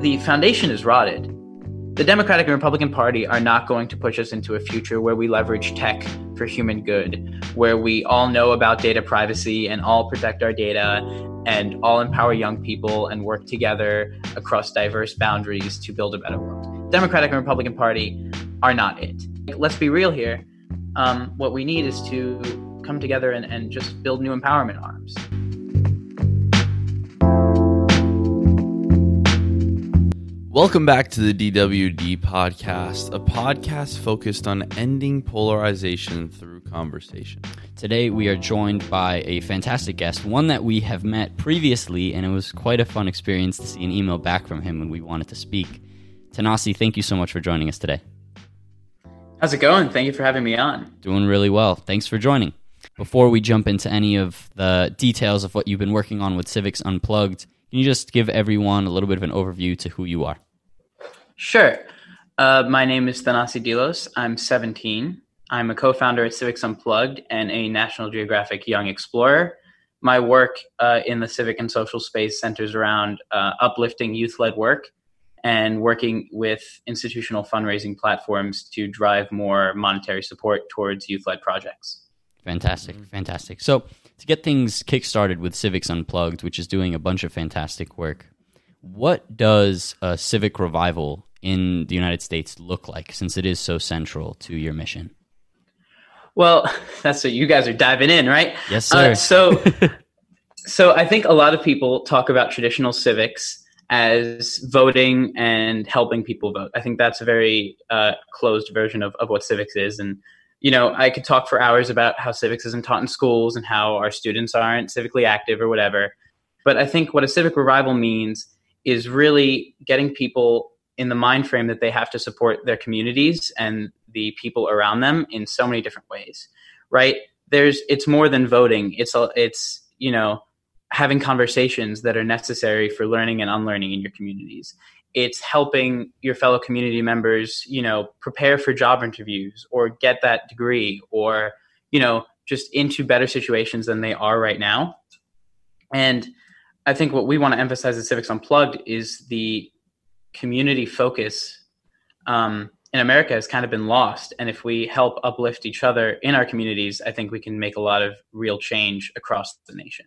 the foundation is rotted. The Democratic and Republican Party are not going to push us into a future where we leverage tech for human good, where we all know about data privacy and all protect our data and all empower young people and work together across diverse boundaries to build a better world. Democratic and Republican Party are not it. Let's be real here. Um, what we need is to come together and, and just build new empowerment arms. Welcome back to the DWD podcast, a podcast focused on ending polarization through conversation. Today, we are joined by a fantastic guest, one that we have met previously, and it was quite a fun experience to see an email back from him when we wanted to speak. Thanasi, thank you so much for joining us today. How's it going? Thank you for having me on. Doing really well. Thanks for joining. Before we jump into any of the details of what you've been working on with Civics Unplugged, can you just give everyone a little bit of an overview to who you are? Sure. Uh, my name is Thanasi Dilos. I'm 17. I'm a co founder at Civics Unplugged and a National Geographic Young Explorer. My work uh, in the civic and social space centers around uh, uplifting youth led work and working with institutional fundraising platforms to drive more monetary support towards youth led projects. Fantastic, fantastic. So, to get things kickstarted with Civics Unplugged, which is doing a bunch of fantastic work, what does a civic revival in the United States look like since it is so central to your mission? Well, that's what you guys are diving in, right? Yes, sir. Uh, so, so I think a lot of people talk about traditional civics as voting and helping people vote. I think that's a very uh, closed version of, of what civics is. And you know, I could talk for hours about how civics isn't taught in schools and how our students aren't civically active or whatever. But I think what a civic revival means is really getting people in the mind frame that they have to support their communities and the people around them in so many different ways. Right? There's it's more than voting. It's a, it's, you know, having conversations that are necessary for learning and unlearning in your communities it's helping your fellow community members, you know, prepare for job interviews or get that degree or, you know, just into better situations than they are right now. And I think what we want to emphasize at Civics Unplugged is the community focus um, in America has kind of been lost. And if we help uplift each other in our communities, I think we can make a lot of real change across the nation.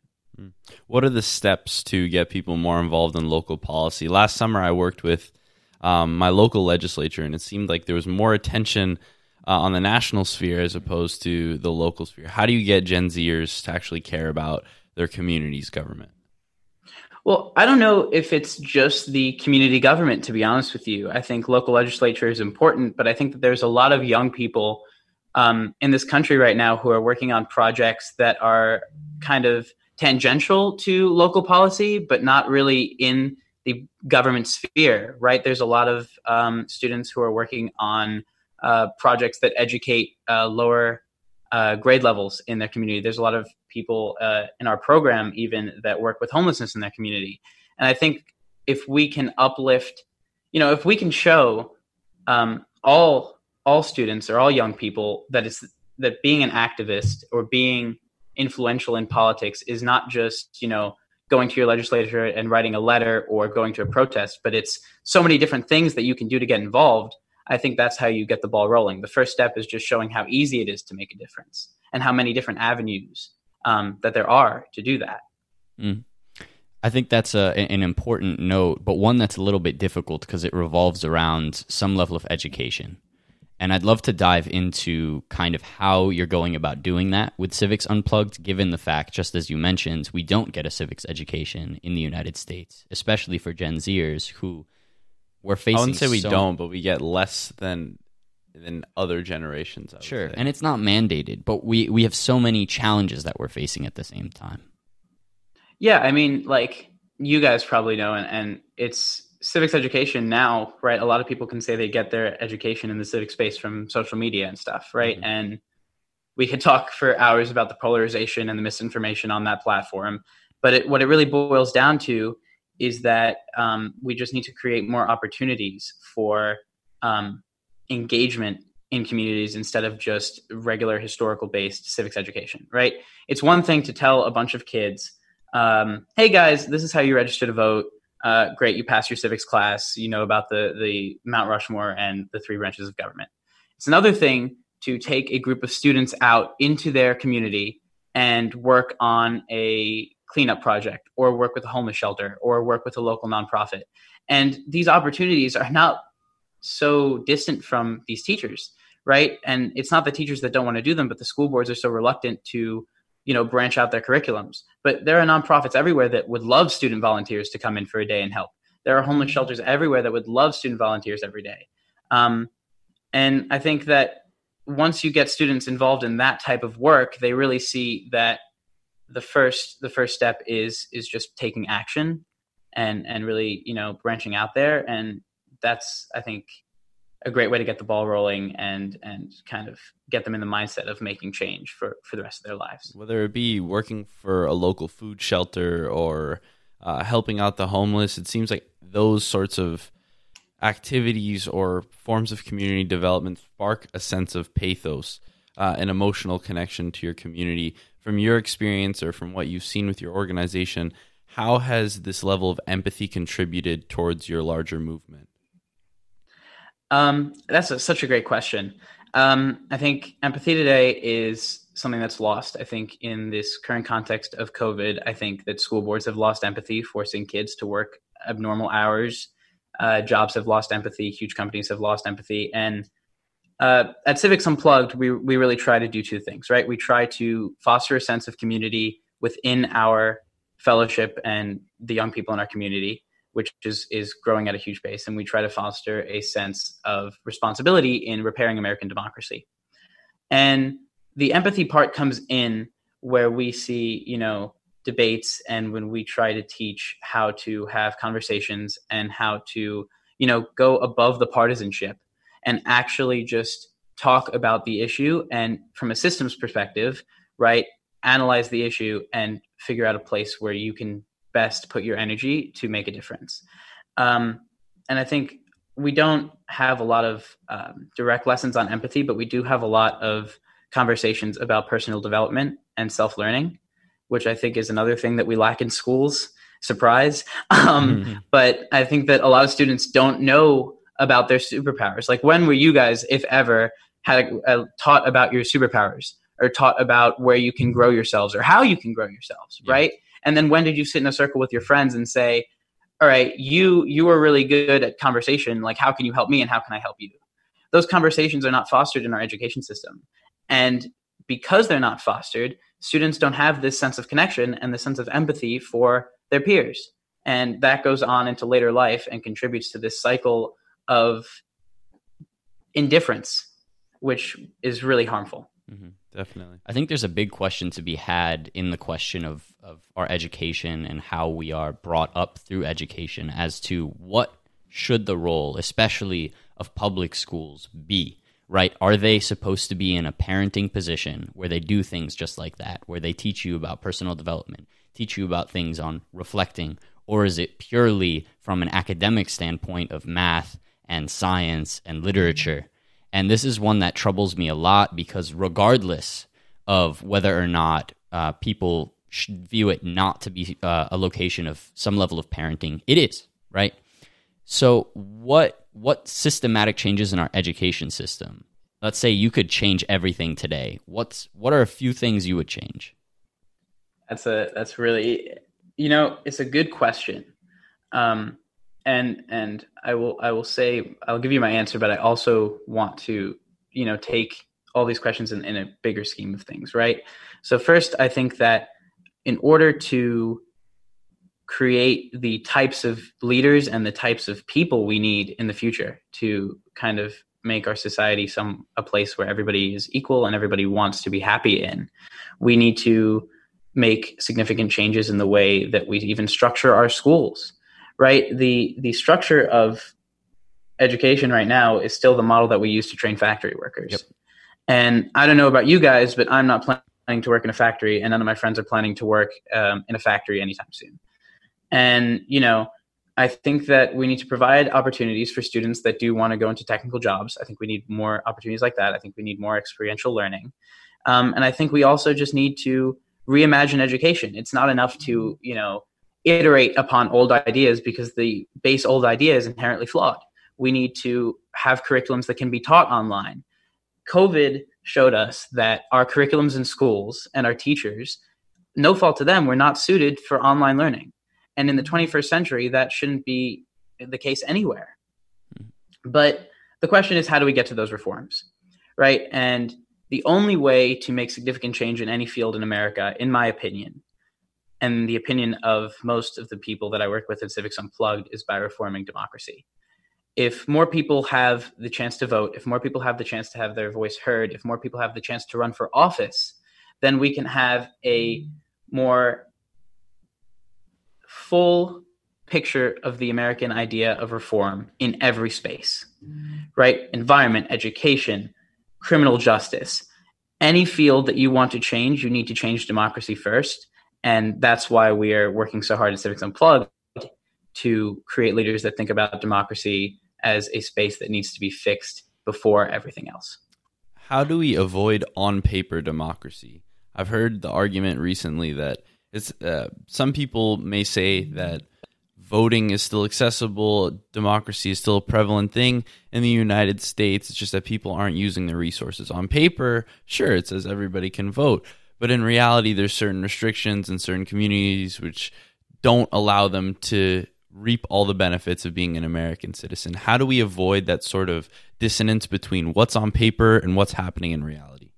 What are the steps to get people more involved in local policy? Last summer, I worked with um, my local legislature, and it seemed like there was more attention uh, on the national sphere as opposed to the local sphere. How do you get Gen Zers to actually care about their community's government? Well, I don't know if it's just the community government, to be honest with you. I think local legislature is important, but I think that there's a lot of young people um, in this country right now who are working on projects that are kind of tangential to local policy, but not really in the government sphere, right? There's a lot of um, students who are working on uh, projects that educate uh, lower uh, grade levels in their community. There's a lot of people uh, in our program, even that work with homelessness in their community. And I think if we can uplift, you know, if we can show um, all all students or all young people that it's that being an activist or being influential in politics is not just you know going to your legislature and writing a letter or going to a protest but it's so many different things that you can do to get involved i think that's how you get the ball rolling the first step is just showing how easy it is to make a difference and how many different avenues um, that there are to do that mm. I think that's a, an important note, but one that's a little bit difficult because it revolves around some level of education. And I'd love to dive into kind of how you're going about doing that with Civics Unplugged, given the fact, just as you mentioned, we don't get a civics education in the United States, especially for Gen Zers who we're facing. I wouldn't say we so don't, but we get less than than other generations. Sure, and it's not mandated, but we we have so many challenges that we're facing at the same time. Yeah, I mean, like you guys probably know, and, and it's civics education now, right? A lot of people can say they get their education in the civic space from social media and stuff, right? Mm-hmm. And we could talk for hours about the polarization and the misinformation on that platform. But it, what it really boils down to is that um, we just need to create more opportunities for um, engagement in communities instead of just regular historical based civics education, right? It's one thing to tell a bunch of kids, um, hey guys, this is how you register to vote uh, great, you pass your civics class, you know about the the Mount Rushmore and the three branches of government. It's another thing to take a group of students out into their community and work on a cleanup project or work with a homeless shelter or work with a local nonprofit. And these opportunities are not so distant from these teachers, right? And it's not the teachers that don't want to do them, but the school boards are so reluctant to, you know, branch out their curriculums. But there are nonprofits everywhere that would love student volunteers to come in for a day and help. There are homeless shelters everywhere that would love student volunteers every day. Um, and I think that once you get students involved in that type of work, they really see that the first the first step is is just taking action and and really you know branching out there and that's i think a great way to get the ball rolling and and kind of get them in the mindset of making change for for the rest of their lives whether it be working for a local food shelter or uh, helping out the homeless it seems like those sorts of activities or forms of community development spark a sense of pathos uh, an emotional connection to your community from your experience or from what you've seen with your organization, how has this level of empathy contributed towards your larger movement? Um, that's a, such a great question. Um, I think empathy today is something that's lost. I think in this current context of COVID, I think that school boards have lost empathy, forcing kids to work abnormal hours. Uh, jobs have lost empathy. Huge companies have lost empathy, and uh, at Civics Unplugged, we we really try to do two things, right? We try to foster a sense of community within our fellowship and the young people in our community, which is is growing at a huge pace, and we try to foster a sense of responsibility in repairing American democracy. And the empathy part comes in where we see, you know, debates and when we try to teach how to have conversations and how to, you know, go above the partisanship and actually just talk about the issue and from a systems perspective, right, analyze the issue and figure out a place where you can best put your energy to make a difference. Um, and I think we don't have a lot of um, direct lessons on empathy, but we do have a lot of conversations about personal development and self learning, which I think is another thing that we lack in schools. Surprise. Um, mm-hmm. But I think that a lot of students don't know about their superpowers. Like when were you guys, if ever, had a, a, taught about your superpowers or taught about where you can grow yourselves or how you can grow yourselves, yeah. right? And then when did you sit in a circle with your friends and say, "All right, you you are really good at conversation. Like how can you help me and how can I help you?" Those conversations are not fostered in our education system. And because they're not fostered, students don't have this sense of connection and the sense of empathy for their peers. And that goes on into later life and contributes to this cycle of indifference, which is really harmful. Mm-hmm, definitely. I think there's a big question to be had in the question of, of our education and how we are brought up through education as to what should the role, especially of public schools, be right? Are they supposed to be in a parenting position where they do things just like that, where they teach you about personal development, teach you about things on reflecting, or is it purely from an academic standpoint of math and science and literature. And this is one that troubles me a lot because, regardless of whether or not uh, people view it not to be uh, a location of some level of parenting, it is, right? So, what what systematic changes in our education system? Let's say you could change everything today. What's what are a few things you would change? That's a that's really you know it's a good question. Um, and and I will I will say I'll give you my answer, but I also want to you know take all these questions in, in a bigger scheme of things, right? So first, I think that in order to create the types of leaders and the types of people we need in the future to kind of make our society some a place where everybody is equal and everybody wants to be happy in we need to make significant changes in the way that we even structure our schools right? The the structure of education right now is still the model that we use to train factory workers. Yep. And I don't know about you guys, but I'm not planning to work in a factory, and none of my friends are planning to work um, in a factory anytime soon. And you know, I think that we need to provide opportunities for students that do want to go into technical jobs. I think we need more opportunities like that. I think we need more experiential learning, um, and I think we also just need to reimagine education. It's not enough to you know iterate upon old ideas because the base old idea is inherently flawed. We need to have curriculums that can be taught online. COVID showed us that our curriculums in schools and our teachers, no fault to them, were not suited for online learning. And in the 21st century, that shouldn't be the case anywhere. But the question is, how do we get to those reforms? Right. And the only way to make significant change in any field in America, in my opinion, and the opinion of most of the people that I work with at Civics Unplugged, is by reforming democracy. If more people have the chance to vote, if more people have the chance to have their voice heard, if more people have the chance to run for office, then we can have a more full picture of the American idea of reform in every space, right? Environment, education, criminal justice. Any field that you want to change, you need to change democracy first. And that's why we are working so hard at Civics Unplugged to create leaders that think about democracy as a space that needs to be fixed before everything else. How do we avoid on paper democracy? I've heard the argument recently that it's uh, some people may say that voting is still accessible, democracy is still a prevalent thing in the United States. It's just that people aren't using the resources. On paper, sure, it says everybody can vote, but in reality, there's certain restrictions in certain communities which don't allow them to reap all the benefits of being an American citizen. How do we avoid that sort of dissonance between what's on paper and what's happening in reality?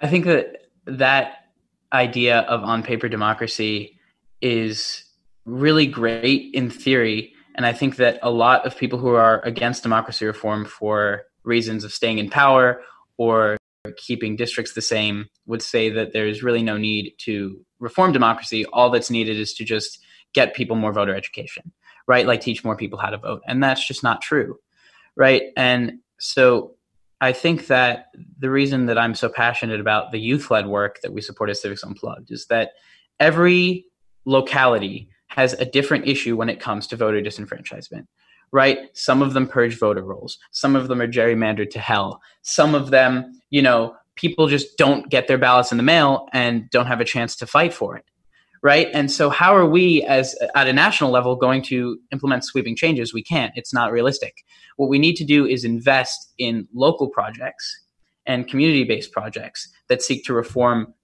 I think that that idea of on paper democracy is really great in theory. And I think that a lot of people who are against democracy reform for reasons of staying in power or keeping districts the same would say that there's really no need to reform democracy. All that's needed is to just get people more voter education, right? Like teach more people how to vote. And that's just not true, right? And so I think that the reason that I'm so passionate about the youth led work that we support at Civics Unplugged is that every locality has a different issue when it comes to voter disenfranchisement, right? Some of them purge voter rolls, some of them are gerrymandered to hell, some of them, you know, people just don't get their ballots in the mail and don't have a chance to fight for it right? And so how are we as at a national level going to implement sweeping changes? We can't. It's not realistic. What we need to do is invest in local projects and community based projects that seek to reform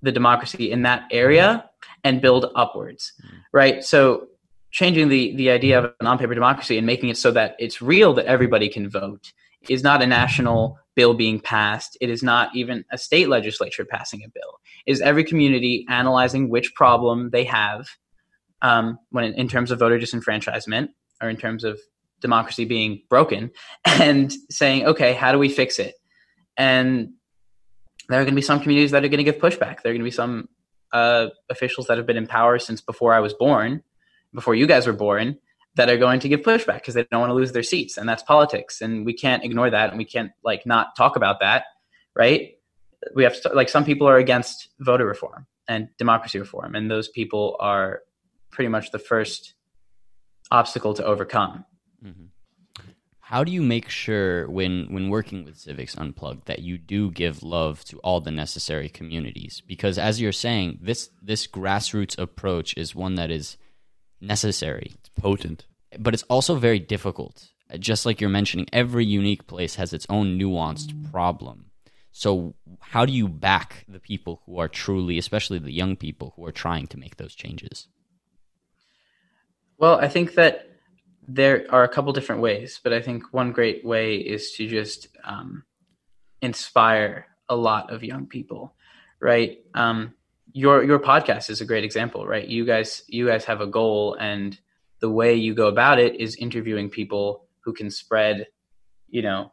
the democracy in that area and build upwards mm-hmm. right? So changing the the idea of an on-paper democracy and making it so that it's real that everybody can vote is not a national bill being passed. It is not even a state legislature passing a bill. It is every community analyzing which problem they have um, when in, in terms of voter disenfranchisement or in terms of democracy being broken, and saying, okay, how do we fix it? And there are going to be some communities that are going to give pushback. There are going to be some uh, officials that have been in power since before I was born, before you guys were born, that are going to give pushback because they don't want to lose their seats. And that's politics. And we can't ignore that. And we can't like not talk about that right? We have like some people are against voter reform and democracy reform. And those people are pretty much the first obstacle to overcome. Mm-hmm. how do you make sure when when working with civics unplugged that you do give love to all the necessary communities? Because as you're saying this this grassroots approach is one that is necessary. It's potent. But it's also very difficult. Just like you're mentioning, every unique place has its own nuanced problem. So, how do you back the people who are truly, especially the young people who are trying to make those changes? Well, I think that there are a couple different ways, but I think one great way is to just um, inspire a lot of young people, right? Um, your your podcast is a great example, right? You guys you guys have a goal and the way you go about it is interviewing people who can spread, you know,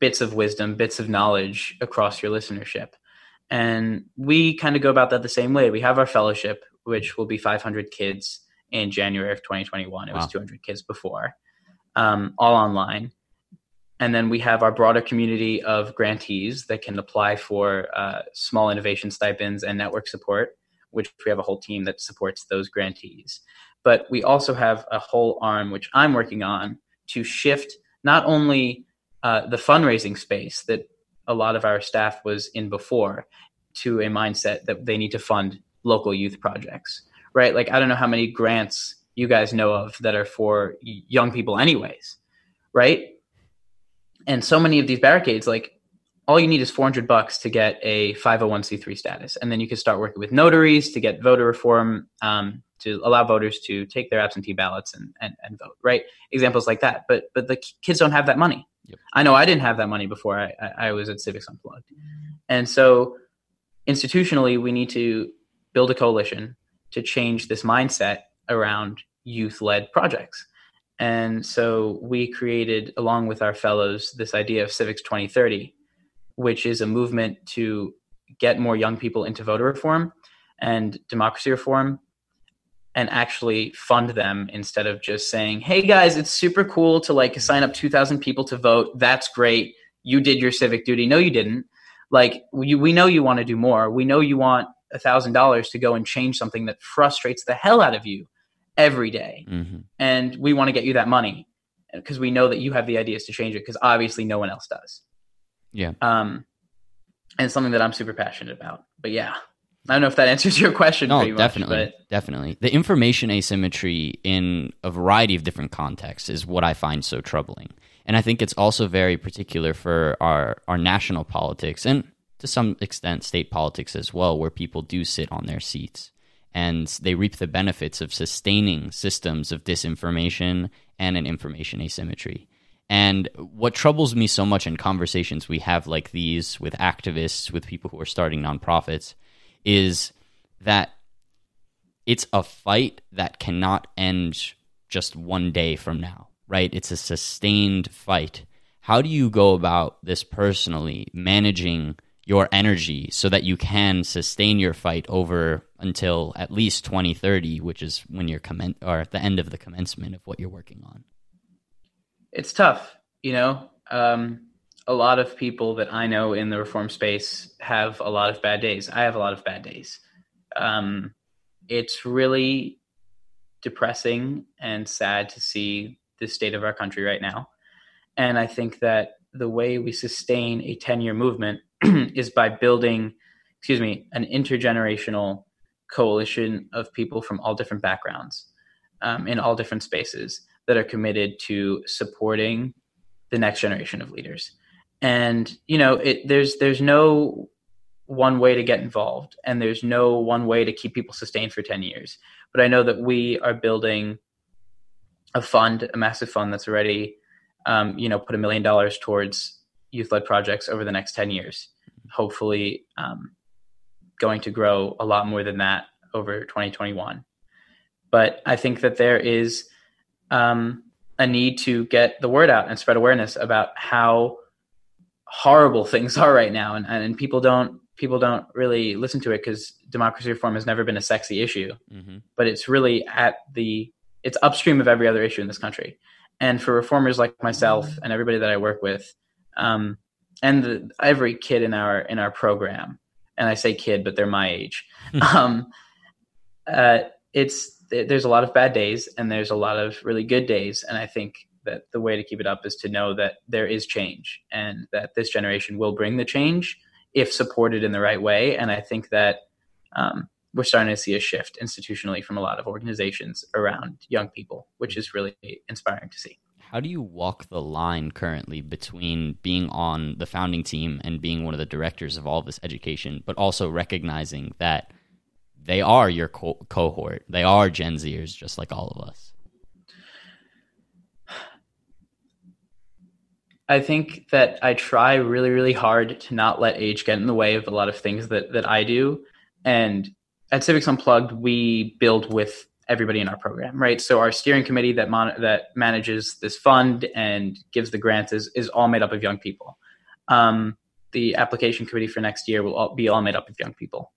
bits of wisdom, bits of knowledge across your listenership. And we kind of go about that the same way. We have our fellowship, which will be 500 kids in January of 2021. It wow. was 200 kids before, um, all online and then we have our broader community of grantees that can apply for uh, small innovation stipends and network support, which we have a whole team that supports those grantees. But we also have a whole arm, which I'm working on, to shift not only uh, the fundraising space that a lot of our staff was in before to a mindset that they need to fund local youth projects right? Like I don't know how many grants you guys know of that are for young people, anyways, right? And so many of these barricades, like all you need is 400 bucks to get a 501c3 status. And then you can start working with notaries to get voter reform um, to allow voters to take their absentee ballots and, and, and, vote right? Examples like that. But but the kids don't have that money. Yep. i know i didn't have that money before I, I was at civics unplugged. And so institutionally we need to build a coalition to change this mindset around youth-led projects and so we created along with our fellows this idea of civics 2030 which is a movement to get more young people into voter reform and democracy reform and actually fund them instead of just saying, "Hey guys, it's super cool to like sign up 2000 people to vote. That's great. You did your civic duty." No, you didn't. Like we, we know you want to do more. We know you want a thousand dollars to go and change something that frustrates the hell out of you every day. Mm-hmm. and we want to get you that money because we know that you have the ideas to change it because obviously no one else does. Yeah. Um, and something that I'm super passionate about. But yeah, I don't know if that answers your question. No, much, definitely, but... definitely. The information asymmetry in a variety of different contexts is what I find so troubling, and I think it's also very particular for our our national politics and to some extent state politics as well, where people do sit on their seats and they reap the benefits of sustaining systems of disinformation and an information asymmetry. And what troubles me so much in conversations we have like these with activists, with people who are starting nonprofits, is that it's a fight that cannot end just one day from now, right? It's a sustained fight. How do you go about this personally, managing your energy so that you can sustain your fight over until at least 2030, which is when you're commen- or at the end of the commencement of what you're working on? it's tough. You know, um, a lot of people that I know in the reform space have a lot of bad days. I have a lot of bad days. Um, it's really depressing and sad to see the state of our country right now. And I think that the way we sustain a 10 year movement is by building, excuse me, an intergenerational coalition of people from all different backgrounds um, in all different spaces that are committed to supporting the next generation of leaders. And you know, it, there's there's no one way to get involved, and there's no one way to keep people sustained for ten years. But I know that we are building a fund, a massive fund that's already, um, you know, put a million dollars towards youth-led projects over the next ten years. Hopefully, um, going to grow a lot more than that over 2021. But I think that there is um, a need to get the word out and spread awareness about how horrible things are right now, and and people don't people don't really listen to it because democracy reform has never been a sexy issue, mm-hmm. but it's really at the it's upstream of every other issue in this country. And for reformers like myself and everybody that I work with, um, and the, every kid in our in our program, and I say kid, but they're my age. um, uh, it's there's a lot of bad days and there's a lot of really good days. And i think that the way to keep it up is to know that there is change and that this generation will bring the change if supported in the right way. And i think that um, we're starting to see a shift institutionally from a lot of organizations around young people which is really inspiring to see how do you walk the line currently between being on the founding team and being one of the directors of all this education but also recognizing that they are your co- cohort. They are Gen Zers, just like all of us. I think that I try really, really hard to not let age get in the way of a lot of things that that I do. And at Civics Unplugged, we build with everybody in our program, right? So our steering committee that mon- that manages this fund and gives the grants is is all made up of young people. Um, the application committee for next year will all, be all made up of young people.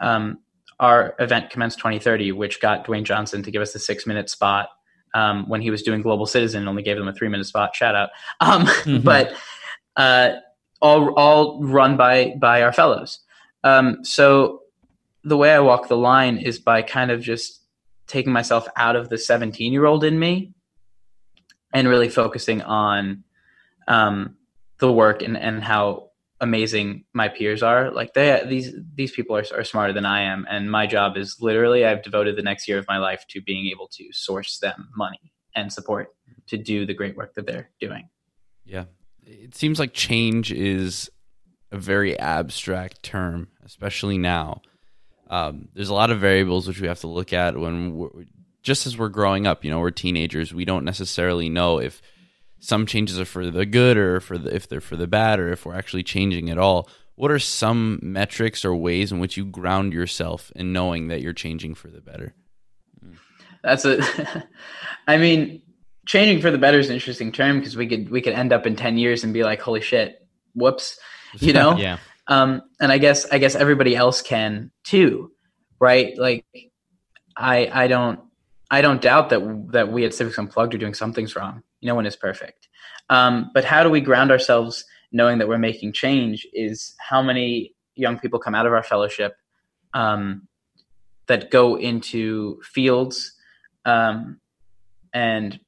Um, our event Commence 2030, which got Dwayne Johnson to give us the six minute spot um, when he was doing Global Citizen, only gave them a three minute spot. Shout out. Um, mm-hmm. But uh, all all run by by our fellows. Um, so the way I walk the line is by kind of just taking myself out of the 17 year old in me and really focusing on um, the work and, and how amazing my peers are. Like they these these people are, are smarter than I am, and my job is literally I've devoted the next year of my life to being able to source them money and support to do the great work that they're doing. Yeah, it seems like change is a very abstract term, especially now. Um, there's a lot of variables which we have to look at when just as we're growing up. You know, we're teenagers. We don't necessarily know if some changes are for the good or for the, if they're for the bad or if we're actually changing at all. What are some metrics or ways in which you ground yourself in knowing that you're changing for the better? That's a, I mean, changing for the better is an interesting term because we could we could end up in ten years and be like, holy shit, whoops, you know? yeah. Um, and I guess I guess everybody else can too, right? Like, I I don't I don't doubt that that we at Civics Unplugged are doing some things wrong. No one is perfect. Um, but how do we ground ourselves knowing that we're making change? Is how many young people come out of our fellowship um, that go into fields um, and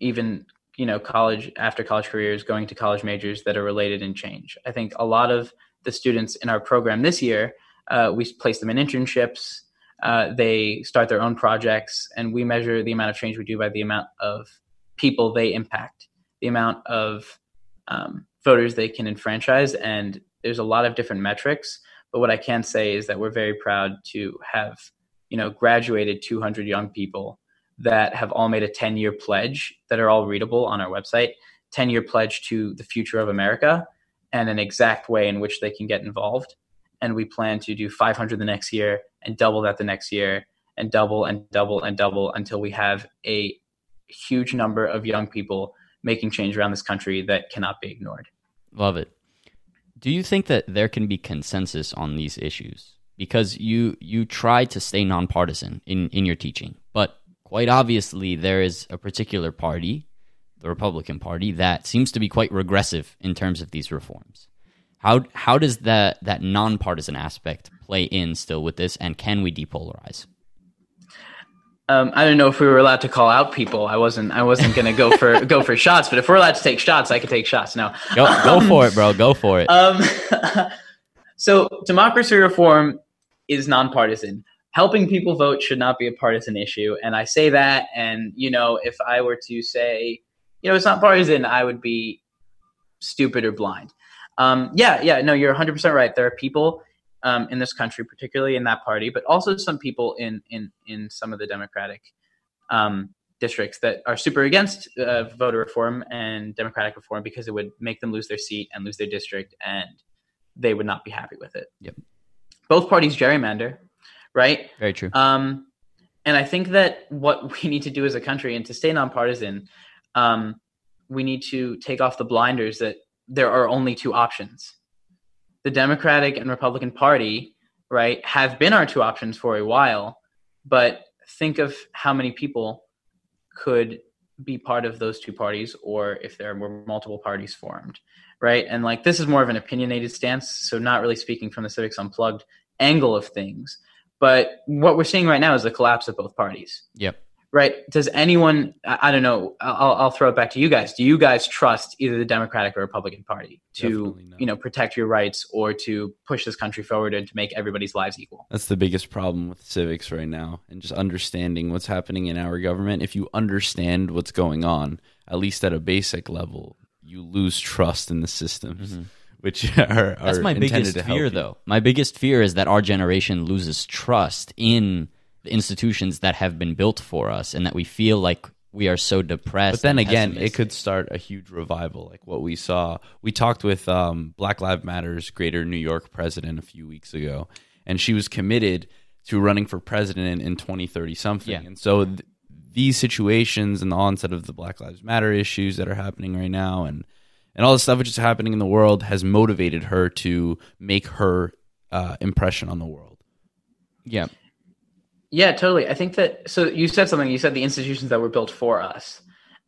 even you know college after college careers going to college majors that are related in change. I think a lot of the students in our program this year uh, we place them in internships. Uh, they start their own projects, and we measure the amount of change we do by the amount of people they impact, the amount of um, voters they can enfranchise, and there's a lot of different metrics. But what I can say is that we're very proud to have, you know, graduated 200 young people that have all made a 10 year pledge that are all readable on our website. 10 year pledge to the future of America and an exact way in which they can get involved. And we plan to do 500 the next year and double that the next year and double and double and double until we have a huge number of young people making change around this country that cannot be ignored. Love it. Do you think that there can be consensus on these issues? Because you you try to stay nonpartisan in, in your teaching, but quite obviously there is a particular party, the Republican Party, that seems to be quite regressive in terms of these reforms. How how does that that nonpartisan aspect play in still with this, and can we depolarize? Um, I don't know if we were allowed to call out people. I wasn't. I wasn't going to go for go for shots. But if we're allowed to take shots, I could take shots. Now, go go for it, bro. Go for it. Um, so democracy reform is nonpartisan. Helping people vote should not be a partisan issue, and I say that. And you know, if I were to say, you know, it's not partisan, I would be stupid or blind. Um, yeah, yeah, no, you're 100% right. There are people um, in this country, particularly in that party, but also some people in in in some of the Democratic um, districts that are super against uh, voter reform and democratic reform because it would make them lose their seat and lose their district, and they would not be happy with it. Yep. Both parties gerrymander, right? Very true. Um, and I think that what we need to do as a country and to stay nonpartisan, um, we need to take off the blinders that there are only two options. The Democratic and Republican Party, right, have been our two options for a while, but think of how many people could be part of those two parties or if there were multiple parties formed, right? And like this is more of an opinionated stance, so not really speaking from the Civics Unplugged angle of things. But what we're seeing right now is the collapse of both parties. Yep right? Does anyone? I, don't know. I'll, I'll throw it back to you guys. Do you guys trust either the Democratic or Republican Party to you know protect your rights or to push this country forward and to make everybody's lives equal? That's the biggest problem with civics right now, and just understanding what's happening in our government. If you understand what's going on, at least at a basic level, you lose trust in the systems. Mm-hmm which are, are that's my biggest fear though my biggest fear is that our generation loses trust in the institutions that have been built for us and that we feel like we are so depressed. But then again, it could start a huge revival, like what we saw. We talked with um, Black Lives Matter's Greater New York president a few weeks ago, and she was committed to running for president in, in 2030 something. Yeah. And so th- these situations and the onset of the Black Lives Matter issues that are happening right now, and and all the stuff which is happening in the world, has motivated her to make her uh, impression on the world. Yeah, yeah, totally. I think that so you said something, you said the institutions that were built for us.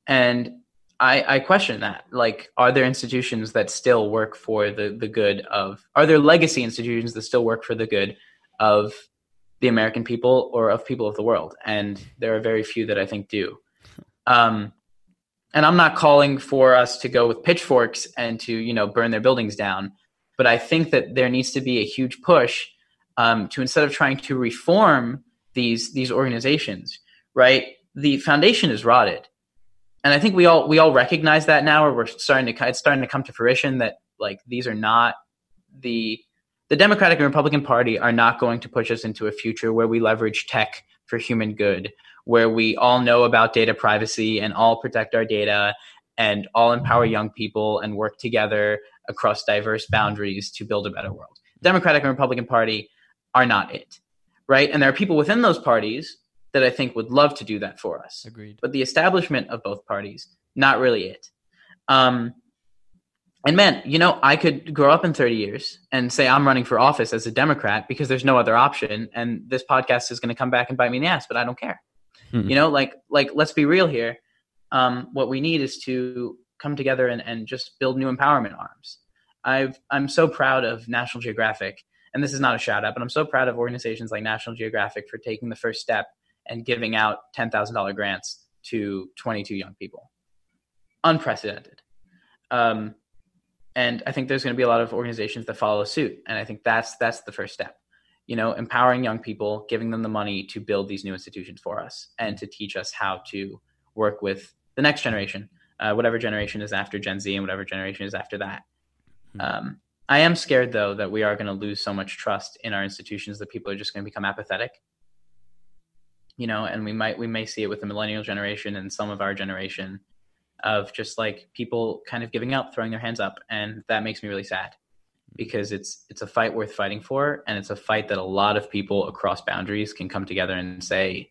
And I, I question that. Like, are there institutions that still work for the, the good of are there legacy institutions that still work for the good of the American people or of people of the world? And there are very few that I think do. Um, and I'm not calling for us to go with pitchforks and to, you know, burn their buildings down but I think that there needs to be a huge push um, to instead of trying to reform these these organizations, right? The foundation is rotted, and I think we all we all recognize that now, or we're starting to it's starting to come to fruition that like these are not the the Democratic and Republican Party are not going to push us into a future where we leverage tech for human good, where we all know about data privacy and all protect our data and all empower young people and work together across diverse boundaries to build a better world. Democratic and Republican Party are not it, right? And there are people within those parties that I think would love to do that for us. Agreed. But the establishment of both parties, not really it. Um, and man, you know, I could grow up in 30 years and say I'm running for office as a Democrat because there's no other option. And this podcast is going to come back and bite me in the ass, but I don't care. Hmm. You know, like, like, let's be real here. Um, what we need is to come together and, and just build new empowerment arms. I've, I'm so proud of National Geographic, and this is not a shout out, but I'm so proud of organizations like National Geographic for taking the first step and giving out $10,000 grants to 22 young people. Unprecedented. Um, and I think there's going to be a lot of organizations that follow suit. And I think that's that's the first step. You know, empowering young people, giving them the money to build these new institutions for us, and to teach us how to work with the next generation, uh, whatever generation is after Gen Z, and whatever generation is after that. Mm-hmm. Um, I am scared though that we are going to lose so much trust in our institutions that people are just going to become apathetic. You know, and we might we may see it with the millennial generation and some of our generation of just like people kind of giving up, throwing their hands up, and that makes me really sad because it's it's a fight worth fighting for, and it's a fight that a lot of people across boundaries can come together and say,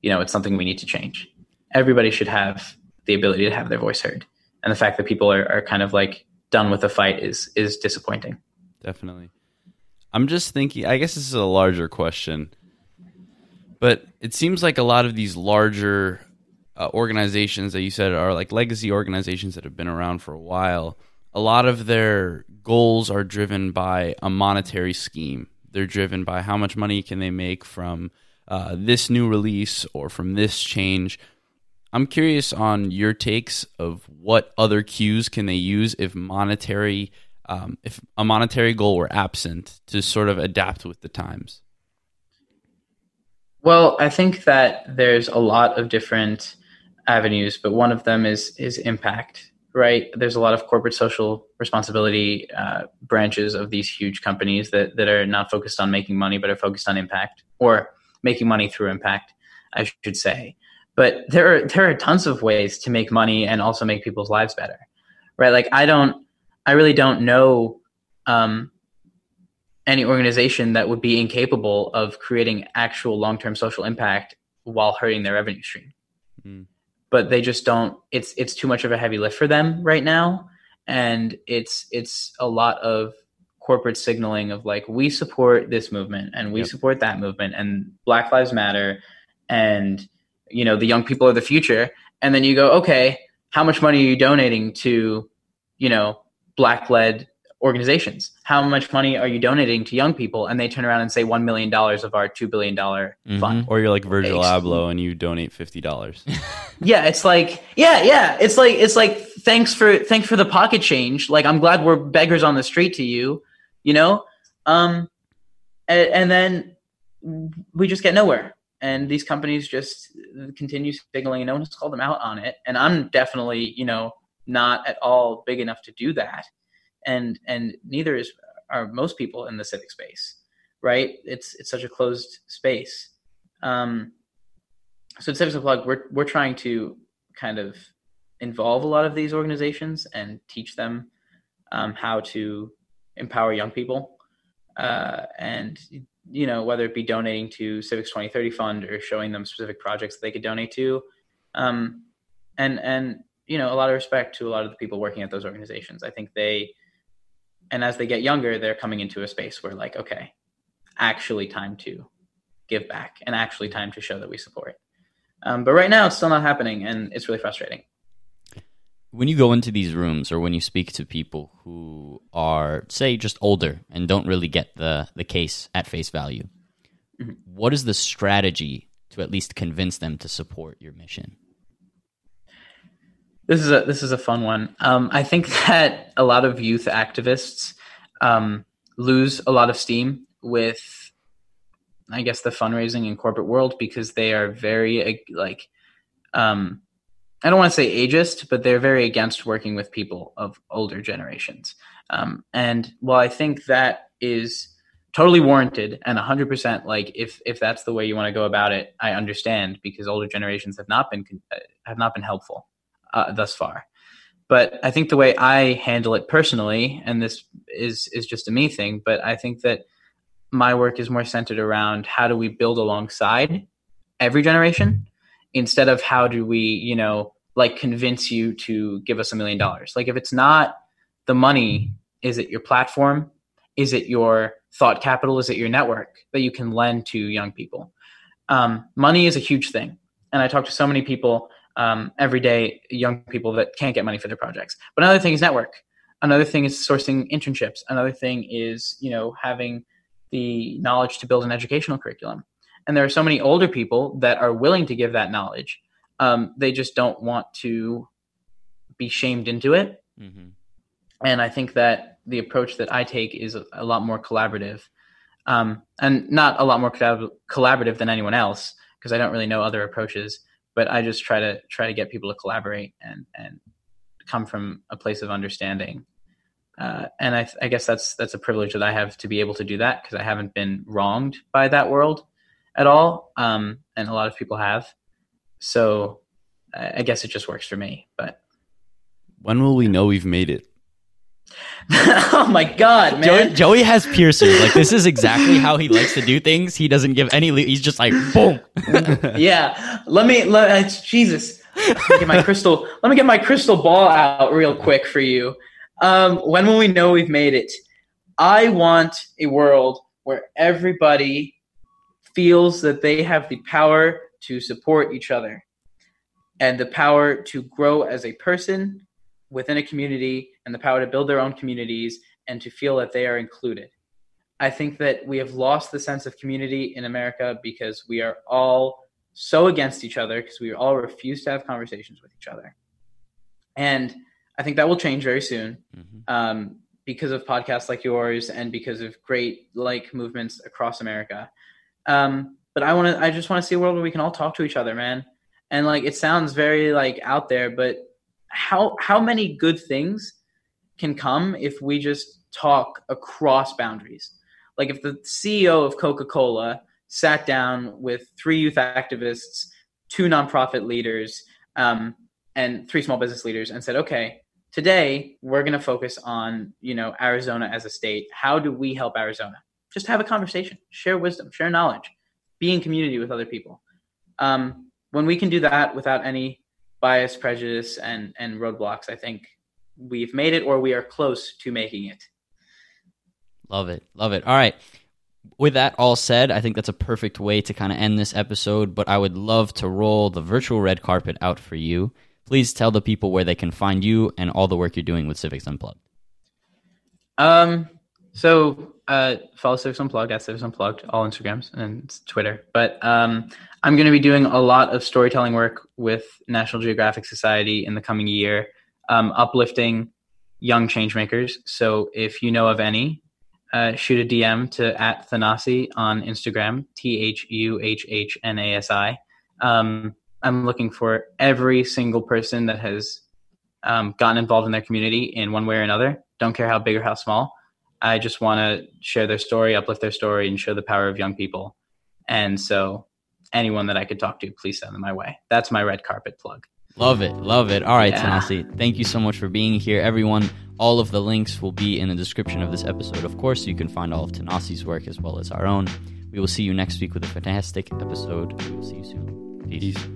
you know, it's something we need to change. Everybody should have the ability to have their voice heard, and the fact that people are, are kind of like done with the fight is is disappointing. Definitely. I'm just thinking. I guess this is a larger question, but it seems like a lot of these larger uh, organizations that you said are like legacy organizations that have been around for a while, a lot of their goals are driven by a monetary scheme. They're driven by how much money can they make from uh, this new release or from this change. I'm curious on your takes of what other cues can they use if monetary, um, if a monetary goal were absent to sort of adapt with the times. Well, I think that there's a lot of different avenues, but one of them is is impact. Right, there's a lot of corporate social responsibility uh, branches of these huge companies that that are not focused on making money, but are focused on impact or making money through impact, I should say. But there are there are tons of ways to make money and also make people's lives better. Right, like I don't, I really don't know um, any organization that would be incapable of creating actual long term social impact while hurting their revenue stream. Mm but they just don't it's it's too much of a heavy lift for them right now and it's it's a lot of corporate signaling of like we support this movement and we yep. support that movement and black lives matter and you know the young people are the future and then you go okay how much money are you donating to you know black led organizations. How much money are you donating to young people? And they turn around and say $1 million of our $2 billion mm-hmm. fund. Or you're like Virgil Abloh and you donate $50. yeah. It's like, yeah, yeah. It's like, it's like, thanks for, thanks for the pocket change. Like, I'm glad we're beggars on the street to you, you know? Um, and, and then we just get nowhere. And these companies just continue signaling and no one's called them out on it. And I'm definitely, you know, not at all big enough to do that. And and neither is are most people in the civic space right? It's it's such a closed space. Um, so at civics plug we're we're trying to kind of involve a lot of these organizations and teach them um, how to empower young people uh, and you know whether it be donating to civics 2030 fund or showing them specific projects that they could donate to. Um, and and you know a lot of respect to a lot of the people working at those organizations. I think they and as they get younger they're coming into a space where like okay actually time to give back and actually time to show that we support. Um, but right now it's still not happening and it's really frustrating when you go into these rooms or when you speak to people who are say just older and don't really get the the case at face value mm-hmm. what is the strategy to at least convince them to support your mission this is a this is a fun one. Um, I think that a lot of youth activists um, lose a lot of steam with, I guess, the fundraising and corporate world because they are very like, um, I don't want to say ageist, but they're very against working with people of older generations. Um, and while I think that is totally warranted and 100% like if if that's the way you want to go about it i understand because older generations have not been uh, have not been helpful uh, thus far but i think the way i handle it personally and this is is just a me thing but i think that my work is more centered around how do we build alongside every generation instead of how do we you know like convince you to give us a million dollars like if it's not the money is it your platform is it your thought capital? Is it your network that you can lend to young people? Um, money is a huge thing. And I talk to so many people um, every day, young people that can't get money for their projects. But another thing is network. Another thing is sourcing internships. Another thing is, you know, having the knowledge to build an educational curriculum. And there are so many older people that are willing to give that knowledge. Um, they just don't want to be shamed into it. Mm-hmm. And I think that the approach that I take is a, a lot more collaborative, um, and not a lot more collab- collaborative than anyone else because I don't really know other approaches. But I just try to try to get people to collaborate and and come from a place of understanding. Uh, and I, I, guess that's that's a privilege that I have to be able to do that because I haven't been wronged by that world at all, um, and a lot of people have. So I guess it just works for me. But when will we know we've made it? oh my god, man! Joey, Joey, has piercings. Like this is exactly how he likes to do things. He doesn't give any. he's just like boom. yeah. Let me. Let, uh, Jesus. Let me get my crystal. Let me get my crystal ball out real quick for you. Um, when will we know we've made it? I want a world where everybody feels that they have the power to support each other and the power to grow as a person within a community and the power to build their own communities and to feel that they are included. I think that we have lost the sense of community in America because we are all so against each other because we all refuse to have conversations with each other. And I think that will change very soon mm-hmm. um, because of podcasts like yours and because of great like movements across America. Um, but I want to, I just want to see a world where we can all talk to each other, man. And like, it sounds very like out there, but how how many good things can come if we just talk across boundaries? Like if the CEO of Coca-Cola sat down with three youth activists, two nonprofit leaders, um, and three small business leaders, and said, "Okay, today we're going to focus on you know Arizona as a state. How do we help Arizona? Just have a conversation, share wisdom, share knowledge, be in community with other people. Um, when we can do that without any bias, prejudice, and and roadblocks, I think we've made it, or we are close to making it. Love it, love it. All right. With that all said, I think that's a perfect way to kind of end this episode. But I would love to roll the virtual red carpet out for you. Please tell the people where they can find you and all the work you're doing with Civics Unplugged. Um, so uh, follow Civics Unplugged at Civics Unplugged, all Instagrams and Twitter. But um, I'm going to be doing a lot of storytelling work with National Geographic Society in the coming year, um, uplifting young changemakers. So if you know of any, uh, shoot a DM to at Thanasi on Instagram, T H U H H N A S I. Um, I'm looking for every single person that has um, gotten involved in their community in one way or another. Don't care how big or how small. I just want to share their story, uplift their story, and show the power of young people. And so, anyone that I could talk to, please send them my way. That's my red carpet plug. Love it. Love it. All right, yeah. Thanasi. Thank you so much for being here. Everyone, all of the links will be in the description of this episode. Of course, you can find all of Thanasi's work as well as our own. We will see you next week with a fantastic episode. We will see you soon. Peace. Peace.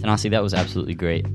Thanasi, that was absolutely great.